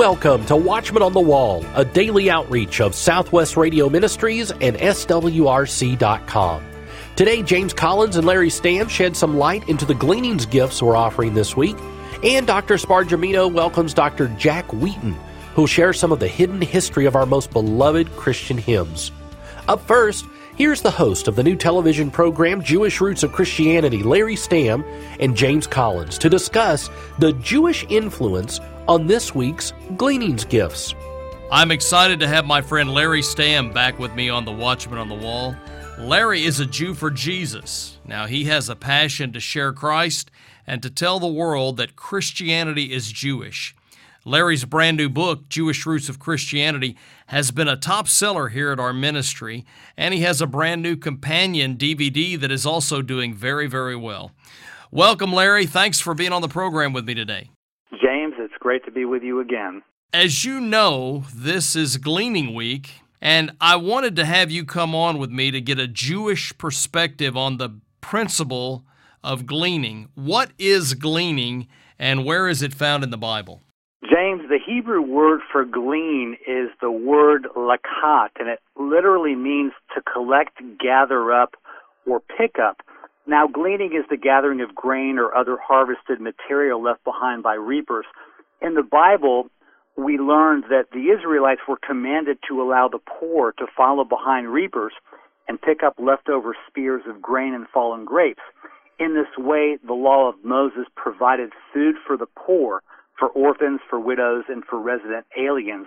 Welcome to Watchman on the Wall, a daily outreach of Southwest Radio Ministries and SWRC.com. Today, James Collins and Larry Stamm shed some light into the gleanings gifts we're offering this week, and Dr. Spargimino welcomes Dr. Jack Wheaton, who'll share some of the hidden history of our most beloved Christian hymns. Up first, here's the host of the new television program Jewish Roots of Christianity, Larry Stamm, and James Collins to discuss the Jewish influence on this week's Gleanings Gifts. I'm excited to have my friend Larry Stamm back with me on the Watchman on the Wall. Larry is a Jew for Jesus. Now, he has a passion to share Christ and to tell the world that Christianity is Jewish. Larry's brand new book, Jewish Roots of Christianity, has been a top seller here at our ministry, and he has a brand new companion DVD that is also doing very, very well. Welcome, Larry. Thanks for being on the program with me today. Great to be with you again. As you know, this is Gleaning Week, and I wanted to have you come on with me to get a Jewish perspective on the principle of gleaning. What is gleaning, and where is it found in the Bible? James, the Hebrew word for glean is the word lakat, and it literally means to collect, gather up, or pick up. Now, gleaning is the gathering of grain or other harvested material left behind by reapers. In the Bible, we learned that the Israelites were commanded to allow the poor to follow behind reapers and pick up leftover spears of grain and fallen grapes. In this way, the law of Moses provided food for the poor, for orphans, for widows, and for resident aliens.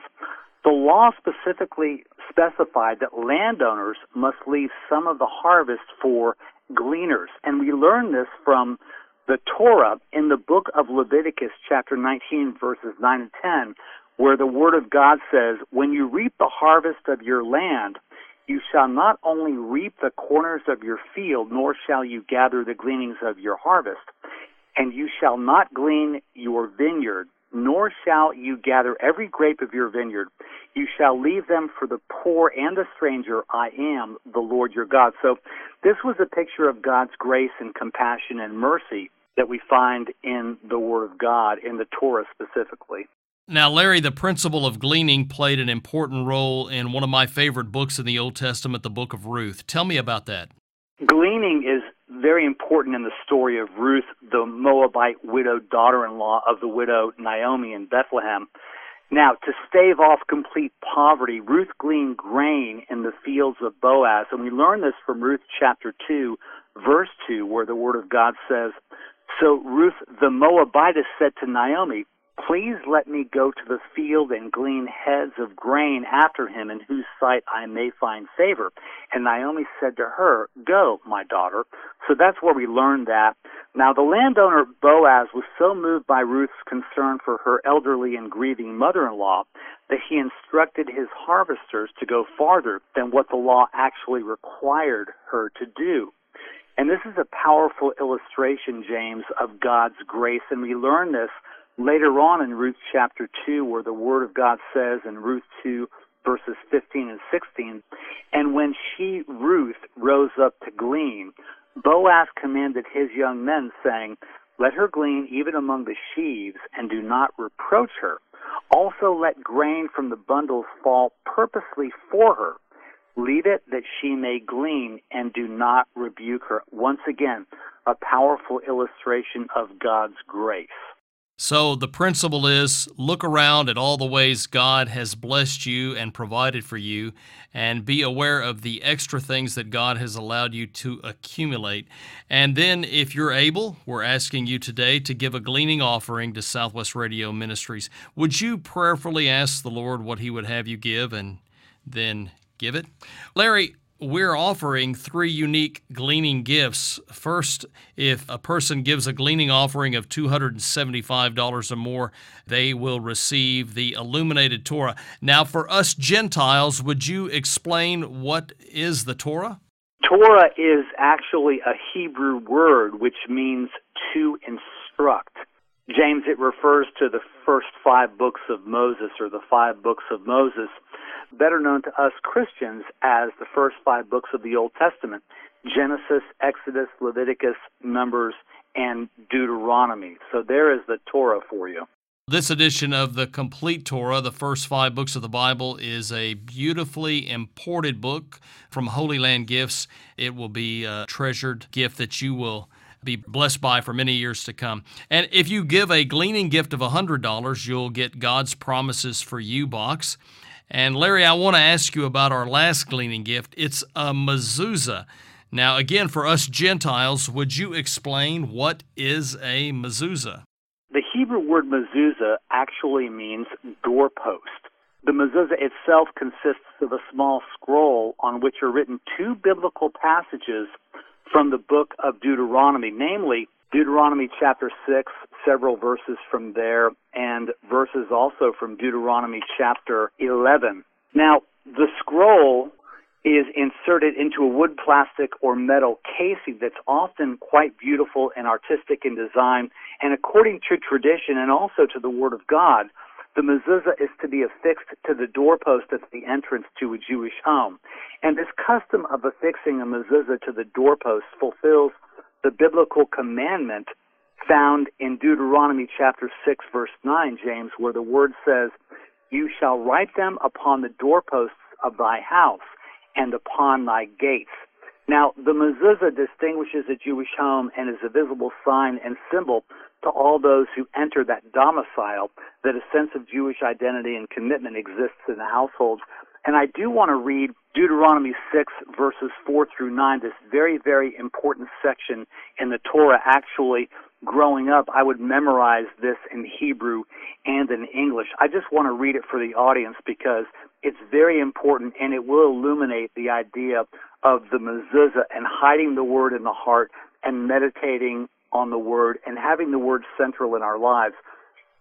The law specifically specified that landowners must leave some of the harvest for gleaners. And we learn this from the Torah in the book of Leviticus, chapter 19, verses 9 and 10, where the Word of God says, When you reap the harvest of your land, you shall not only reap the corners of your field, nor shall you gather the gleanings of your harvest. And you shall not glean your vineyard, nor shall you gather every grape of your vineyard. You shall leave them for the poor and the stranger. I am the Lord your God. So this was a picture of God's grace and compassion and mercy that we find in the Word of God, in the Torah specifically. Now, Larry, the principle of gleaning played an important role in one of my favorite books in the Old Testament, the book of Ruth. Tell me about that. Gleaning is very important in the story of Ruth, the Moabite widowed daughter in law of the widow Naomi in Bethlehem. Now, to stave off complete poverty, Ruth gleaned grain in the fields of Boaz. And we learn this from Ruth chapter 2, verse 2, where the word of God says, So Ruth the Moabitess said to Naomi, Please let me go to the field and glean heads of grain after him, in whose sight I may find favor. And Naomi said to her, Go, my daughter. So that's where we learned that. Now, the landowner Boaz was so moved by Ruth's concern for her elderly and grieving mother in law that he instructed his harvesters to go farther than what the law actually required her to do. And this is a powerful illustration, James, of God's grace. And we learn this later on in Ruth chapter 2, where the Word of God says in Ruth 2, verses 15 and 16, and when she, Ruth, rose up to glean, Boaz commanded his young men, saying, Let her glean even among the sheaves, and do not reproach her. Also let grain from the bundles fall purposely for her. Leave it that she may glean, and do not rebuke her. Once again, a powerful illustration of God's grace. So the principle is look around at all the ways God has blessed you and provided for you, and be aware of the extra things that God has allowed you to accumulate. And then, if you're able, we're asking you today to give a gleaning offering to Southwest Radio Ministries. Would you prayerfully ask the Lord what He would have you give and then give it? Larry, we're offering three unique gleaning gifts. First, if a person gives a gleaning offering of $275 or more, they will receive the illuminated Torah. Now, for us Gentiles, would you explain what is the Torah? Torah is actually a Hebrew word which means to instruct. James, it refers to the first five books of Moses or the five books of Moses better known to us Christians as the first five books of the Old Testament Genesis, Exodus, Leviticus, Numbers, and Deuteronomy. So there is the Torah for you. This edition of the Complete Torah, the first five books of the Bible, is a beautifully imported book from Holy Land Gifts. It will be a treasured gift that you will be blessed by for many years to come. And if you give a gleaning gift of $100, you'll get God's Promises for You box. And Larry, I want to ask you about our last gleaning gift. It's a mezuzah. Now, again, for us Gentiles, would you explain what is a mezuzah? The Hebrew word mezuzah actually means doorpost. The mezuzah itself consists of a small scroll on which are written two biblical passages from the book of Deuteronomy, namely Deuteronomy chapter 6, several verses from there, and verses also from Deuteronomy chapter 11. Now, the scroll is inserted into a wood, plastic, or metal casing that's often quite beautiful and artistic in design. And according to tradition and also to the Word of God, the mezuzah is to be affixed to the doorpost at the entrance to a Jewish home. And this custom of affixing a mezuzah to the doorpost fulfills the biblical commandment found in Deuteronomy chapter 6 verse 9, James, where the word says, You shall write them upon the doorposts of thy house and upon thy gates. Now, the mezuzah distinguishes a Jewish home and is a visible sign and symbol to all those who enter that domicile that a sense of Jewish identity and commitment exists in the household. And I do want to read Deuteronomy 6 verses 4 through 9, this very, very important section in the Torah. Actually, growing up, I would memorize this in Hebrew and in English. I just want to read it for the audience because it's very important and it will illuminate the idea of the mezuzah and hiding the word in the heart and meditating on the word and having the word central in our lives.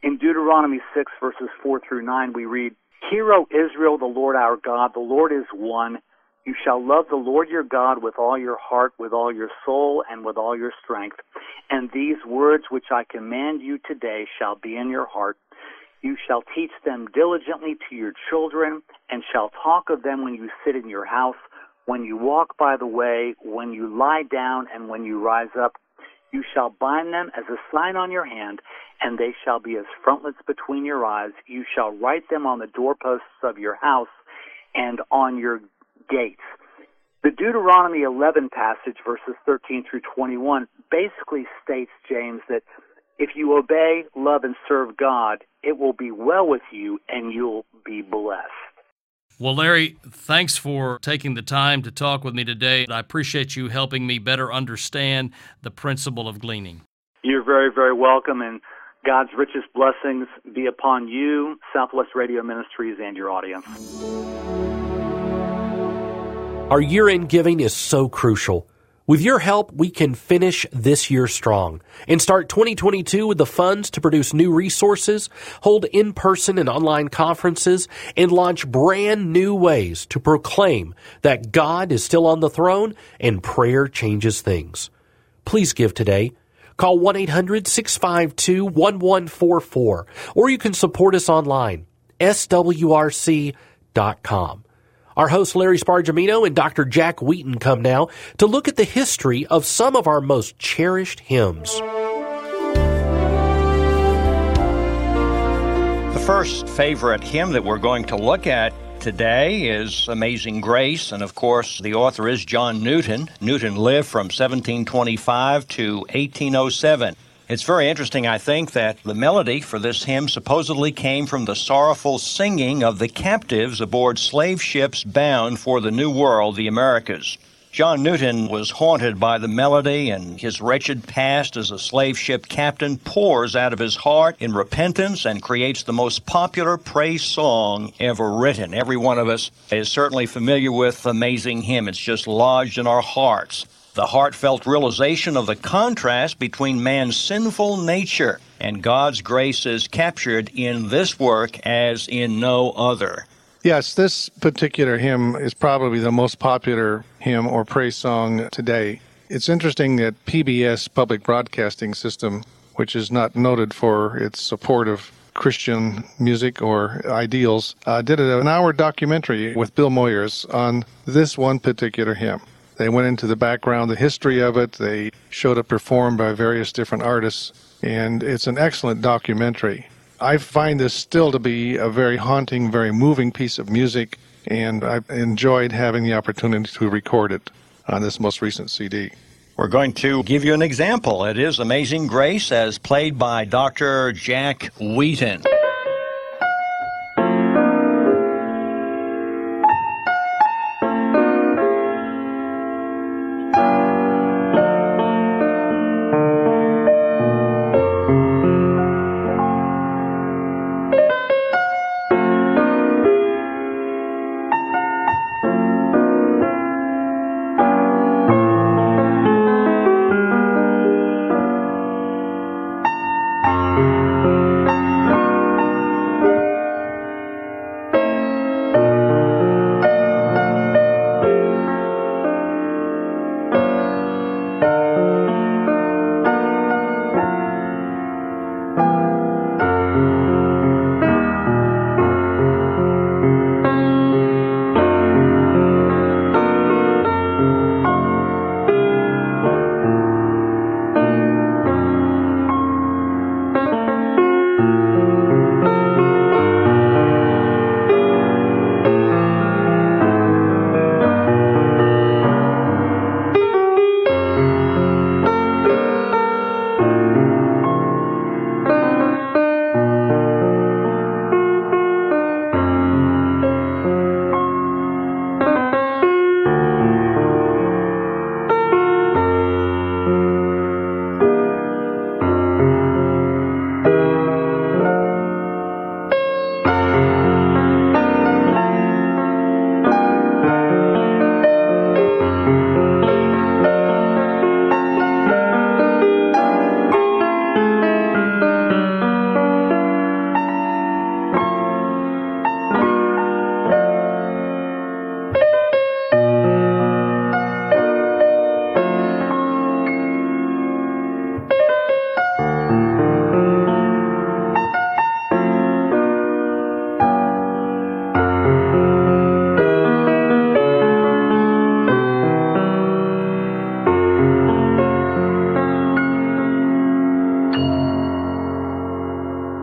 In Deuteronomy 6 verses 4 through 9 we read, Hear, O Israel, the Lord our God, the Lord is one. You shall love the Lord your God with all your heart, with all your soul, and with all your strength. And these words which I command you today shall be in your heart. You shall teach them diligently to your children, and shall talk of them when you sit in your house, when you walk by the way, when you lie down, and when you rise up. You shall bind them as a sign on your hand, and they shall be as frontlets between your eyes. You shall write them on the doorposts of your house and on your gates. The Deuteronomy 11 passage, verses 13 through 21, basically states, James, that if you obey, love, and serve God, it will be well with you and you'll be blessed. Well, Larry, thanks for taking the time to talk with me today. I appreciate you helping me better understand the principle of gleaning. You're very, very welcome, and God's richest blessings be upon you, Southwest Radio Ministries, and your audience. Our year end giving is so crucial. With your help, we can finish this year strong and start 2022 with the funds to produce new resources, hold in person and online conferences, and launch brand new ways to proclaim that God is still on the throne and prayer changes things. Please give today. Call 1 800 652 1144 or you can support us online, swrc.com. Our host Larry Spargimino and Dr. Jack Wheaton come now to look at the history of some of our most cherished hymns. The first favorite hymn that we're going to look at today is Amazing Grace, and of course, the author is John Newton. Newton lived from 1725 to 1807. It's very interesting, I think, that the melody for this hymn supposedly came from the sorrowful singing of the captives aboard slave ships bound for the New World, the Americas. John Newton was haunted by the melody, and his wretched past as a slave ship captain pours out of his heart in repentance and creates the most popular praise song ever written. Every one of us is certainly familiar with Amazing Hymn. It's just lodged in our hearts the heartfelt realization of the contrast between man's sinful nature and God's grace is captured in this work as in no other. Yes, this particular hymn is probably the most popular hymn or praise song today. It's interesting that PBS, Public Broadcasting System, which is not noted for its support of Christian music or ideals, uh, did an hour documentary with Bill Moyers on this one particular hymn. They went into the background, the history of it. They showed it performed by various different artists, and it's an excellent documentary. I find this still to be a very haunting, very moving piece of music, and I enjoyed having the opportunity to record it on this most recent CD. We're going to give you an example. It is Amazing Grace as played by Dr. Jack Wheaton.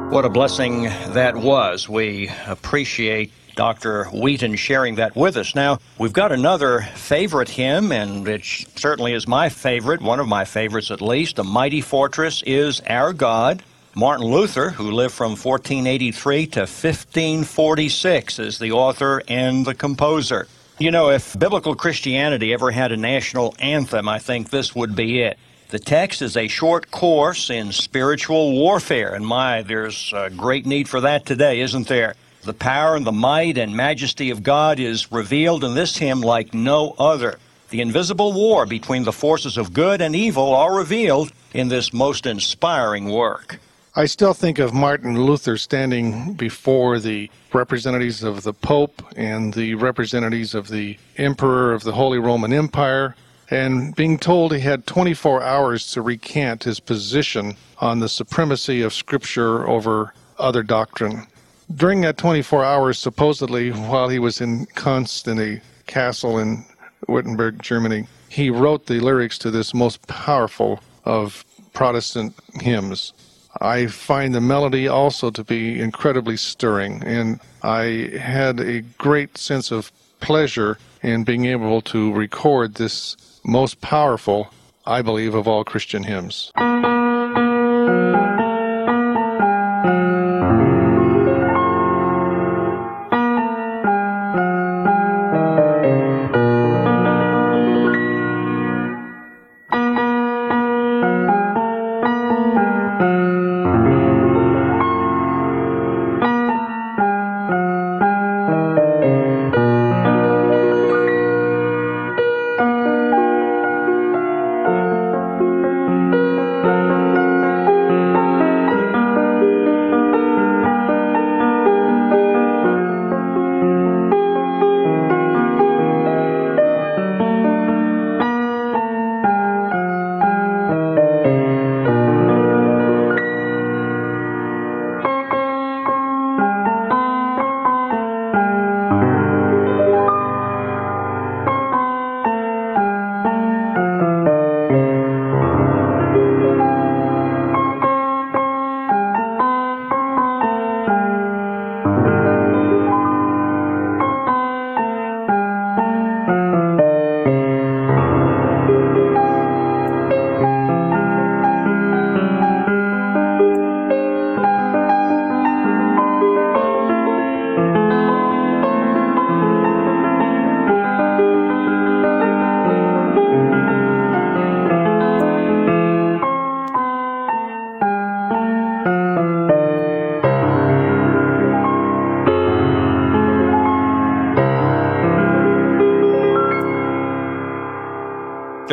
What a blessing that was. We appreciate Dr. Wheaton sharing that with us. Now, we've got another favorite hymn, and it certainly is my favorite, one of my favorites at least. The mighty fortress is our God. Martin Luther, who lived from 1483 to 1546, is the author and the composer. You know, if biblical Christianity ever had a national anthem, I think this would be it. The text is a short course in spiritual warfare, and my, there's a great need for that today, isn't there? The power and the might and majesty of God is revealed in this hymn like no other. The invisible war between the forces of good and evil are revealed in this most inspiring work. I still think of Martin Luther standing before the representatives of the Pope and the representatives of the Emperor of the Holy Roman Empire and being told he had 24 hours to recant his position on the supremacy of Scripture over other doctrine. During that 24 hours, supposedly, while he was in Constantine castle in Wittenberg, Germany, he wrote the lyrics to this most powerful of Protestant hymns. I find the melody also to be incredibly stirring, and I had a great sense of pleasure in being able to record this most powerful, I believe, of all Christian hymns.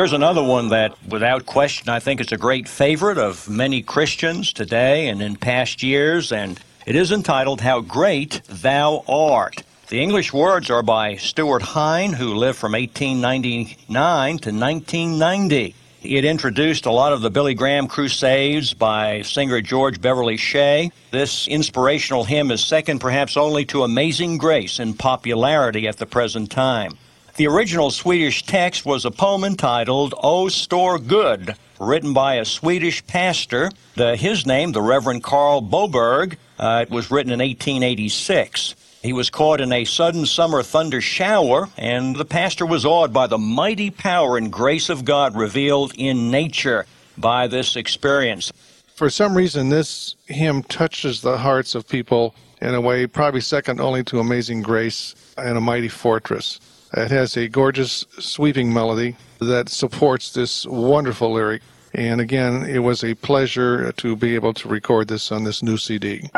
Here's another one that, without question, I think is a great favorite of many Christians today and in past years, and it is entitled How Great Thou Art. The English words are by Stuart Hine, who lived from 1899 to 1990. It introduced a lot of the Billy Graham Crusades by singer George Beverly Shea. This inspirational hymn is second perhaps only to Amazing Grace in popularity at the present time. The original Swedish text was a poem entitled O Store Gud, written by a Swedish pastor. The, his name, the Reverend Carl Boberg, uh, it was written in 1886. He was caught in a sudden summer thunder shower, and the pastor was awed by the mighty power and grace of God revealed in nature by this experience. For some reason, this hymn touches the hearts of people in a way probably second only to Amazing Grace and A Mighty Fortress. It has a gorgeous, sweeping melody that supports this wonderful lyric. And again, it was a pleasure to be able to record this on this new CD.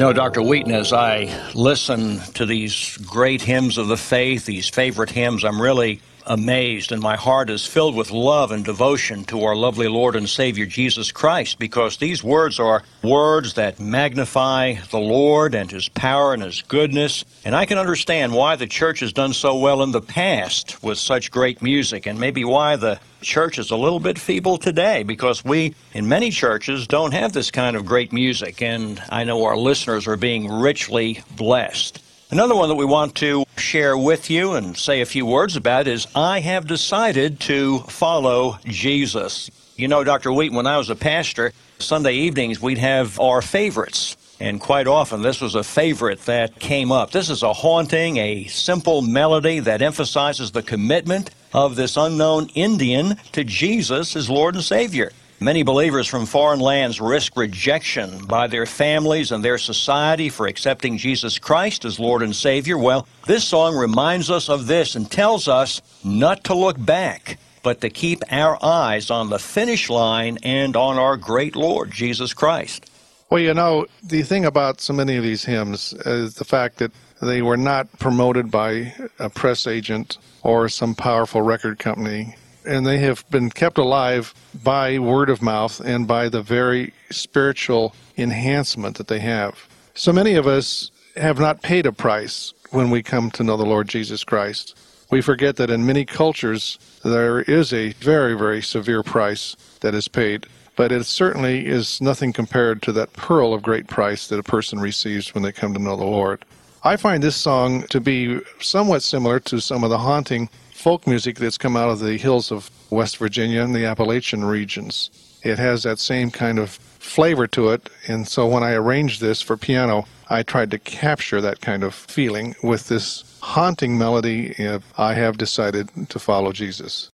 You know, Dr. Wheaton, as I listen to these great hymns of the faith, these favorite hymns, I'm really amazed, and my heart is filled with love and devotion to our lovely Lord and Savior Jesus Christ, because these words are words that magnify the Lord and His power and His goodness. And I can understand why the church has done so well in the past with such great music, and maybe why the church is a little bit feeble today, because we, in many churches, don't have this kind of great music, and I know our listeners are being richly blessed. Another one that we want to share with you and say a few words about is I have decided to follow Jesus. You know, Dr. Wheaton, when I was a pastor, Sunday evenings we'd have our favorites. And quite often, this was a favorite that came up. This is a haunting, a simple melody that emphasizes the commitment of this unknown Indian to Jesus as Lord and Savior. Many believers from foreign lands risk rejection by their families and their society for accepting Jesus Christ as Lord and Savior. Well, this song reminds us of this and tells us not to look back but to keep our eyes on the finish line and on our great Lord, Jesus Christ. Well, you know, the thing about so many of these hymns is the fact that they were not promoted by a press agent or some powerful record company. And they have been kept alive by word of mouth and by the very spiritual enhancement that they have. So many of us have not paid a price when we come to know the Lord Jesus Christ. We forget that in many cultures there is a very, very severe price that is paid, but it certainly is nothing compared to that pearl of great price that a person receives when they come to know the Lord. I find this song to be somewhat similar to some of the haunting folk music that's come out of the hills of West Virginia and the Appalachian regions. It has that same kind of flavor to it, and so when I arranged this for piano, I tried to capture that kind of feeling with this haunting melody. Uh, I have decided to follow Jesus.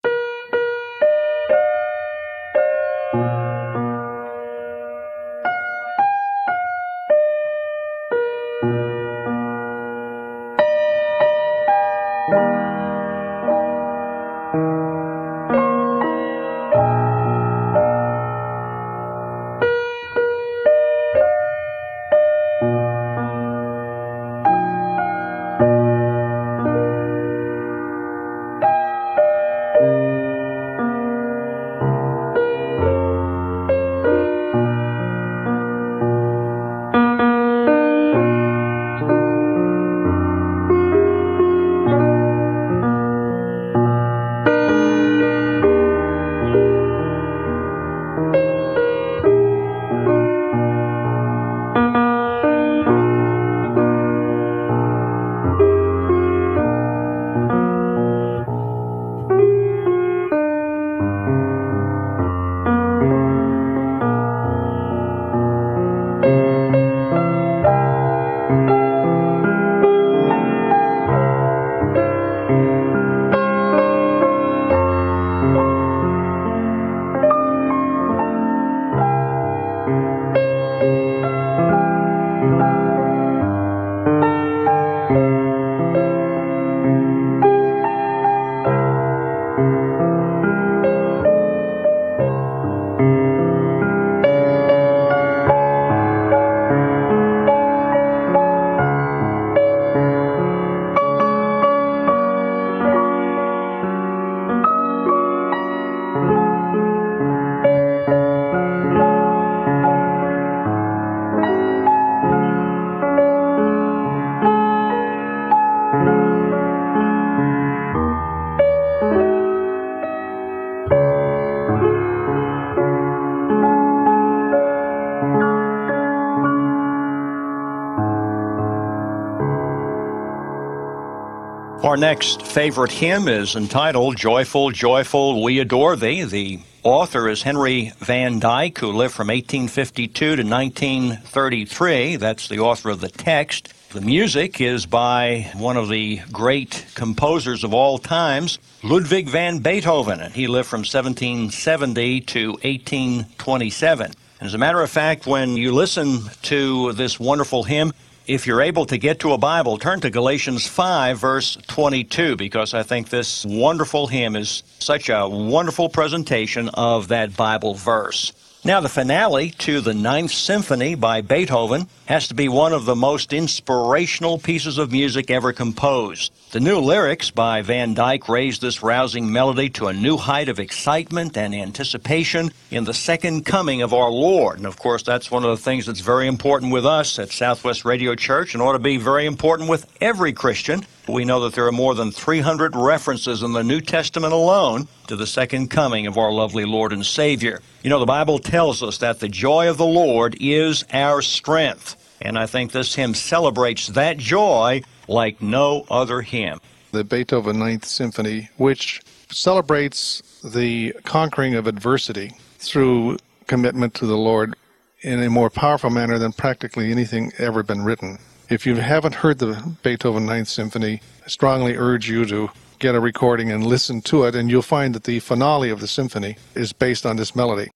Next favorite hymn is entitled Joyful, Joyful, We Adore Thee. The author is Henry Van Dyke, who lived from 1852 to 1933. That's the author of the text. The music is by one of the great composers of all times, Ludwig van Beethoven, and he lived from 1770 to 1827. As a matter of fact, when you listen to this wonderful hymn, if you're able to get to a Bible, turn to Galatians 5, verse 22, because I think this wonderful hymn is such a wonderful presentation of that Bible verse. Now, the finale to the Ninth Symphony by Beethoven has to be one of the most inspirational pieces of music ever composed. The new lyrics by Van Dyke raised this rousing melody to a new height of excitement and anticipation in the second coming of our Lord. And of course, that's one of the things that's very important with us at Southwest Radio Church and ought to be very important with every Christian. We know that there are more than 300 references in the New Testament alone to the second coming of our lovely Lord and Savior. You know, the Bible tells us that the joy of the Lord is our strength. And I think this hymn celebrates that joy like no other hymn. The Beethoven Ninth Symphony, which celebrates the conquering of adversity through commitment to the Lord in a more powerful manner than practically anything ever been written. If you haven't heard the Beethoven Ninth Symphony, I strongly urge you to get a recording and listen to it, and you'll find that the finale of the symphony is based on this melody.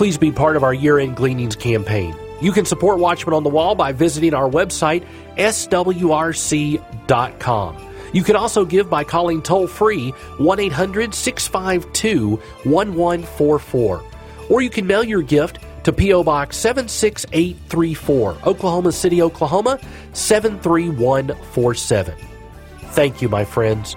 Please be part of our year end gleanings campaign. You can support Watchman on the Wall by visiting our website, swrc.com. You can also give by calling toll free 1 800 652 1144. Or you can mail your gift to P.O. Box 76834, Oklahoma City, Oklahoma 73147. Thank you, my friends.